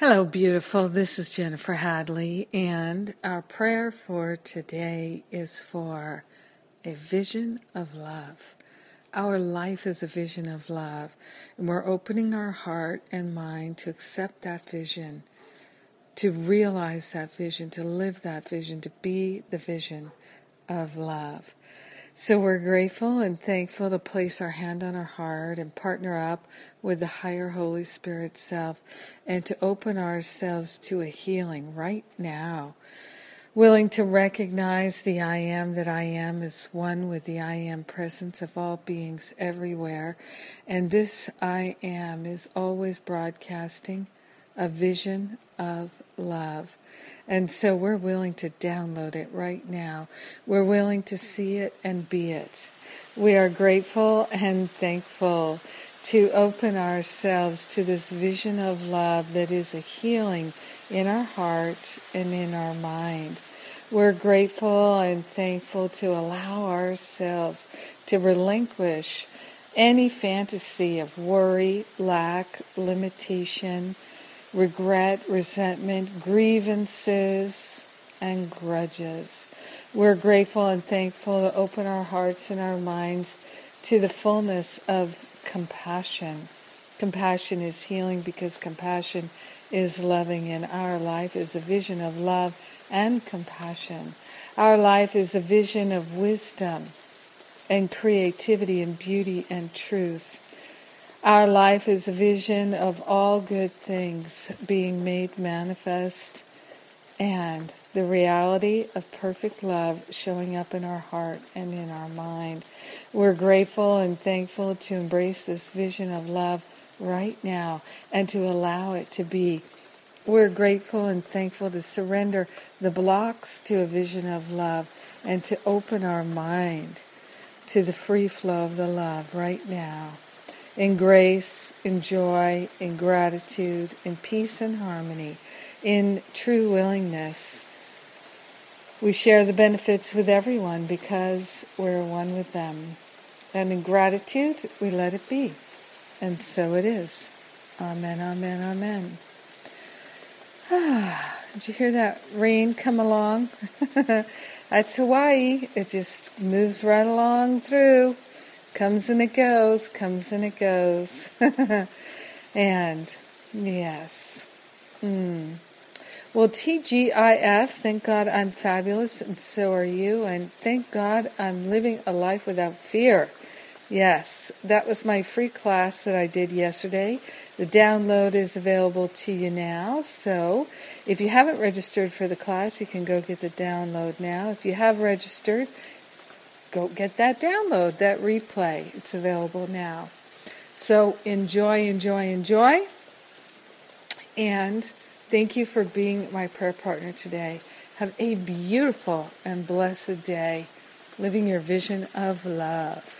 Hello, beautiful. This is Jennifer Hadley, and our prayer for today is for a vision of love. Our life is a vision of love, and we're opening our heart and mind to accept that vision, to realize that vision, to live that vision, to be the vision of love. So we're grateful and thankful to place our hand on our heart and partner up with the higher Holy Spirit self and to open ourselves to a healing right now. Willing to recognize the I am that I am is one with the I am presence of all beings everywhere. And this I am is always broadcasting a vision of love. And so we're willing to download it right now. We're willing to see it and be it. We are grateful and thankful to open ourselves to this vision of love that is a healing in our heart and in our mind. We're grateful and thankful to allow ourselves to relinquish any fantasy of worry, lack, limitation, regret, resentment, grievances, and grudges. We're grateful and thankful to open our hearts and our minds to the fullness of compassion. Compassion is healing because compassion is loving, and our life is a vision of love and compassion. Our life is a vision of wisdom and creativity and beauty and truth. Our life is a vision of all good things being made manifest and the reality of perfect love showing up in our heart and in our mind. We're grateful and thankful to embrace this vision of love right now and to allow it to be. We're grateful and thankful to surrender the blocks to a vision of love and to open our mind to the free flow of the love right now in grace, in joy, in gratitude, in peace and harmony, in true willingness. We share the benefits with everyone because we're one with them. And in gratitude, we let it be. And so it is. Amen, amen, amen. Ah, did you hear that rain come along? That's Hawaii. It just moves right along through comes and it goes, comes and it goes. and yes. Mm. Well, TGIF, thank God I'm fabulous and so are you. And thank God I'm living a life without fear. Yes, that was my free class that I did yesterday. The download is available to you now. So if you haven't registered for the class, you can go get the download now. If you have registered, go get that download, that replay. It's available now. So enjoy, enjoy, enjoy. And thank you for being my prayer partner today. Have a beautiful and blessed day living your vision of love.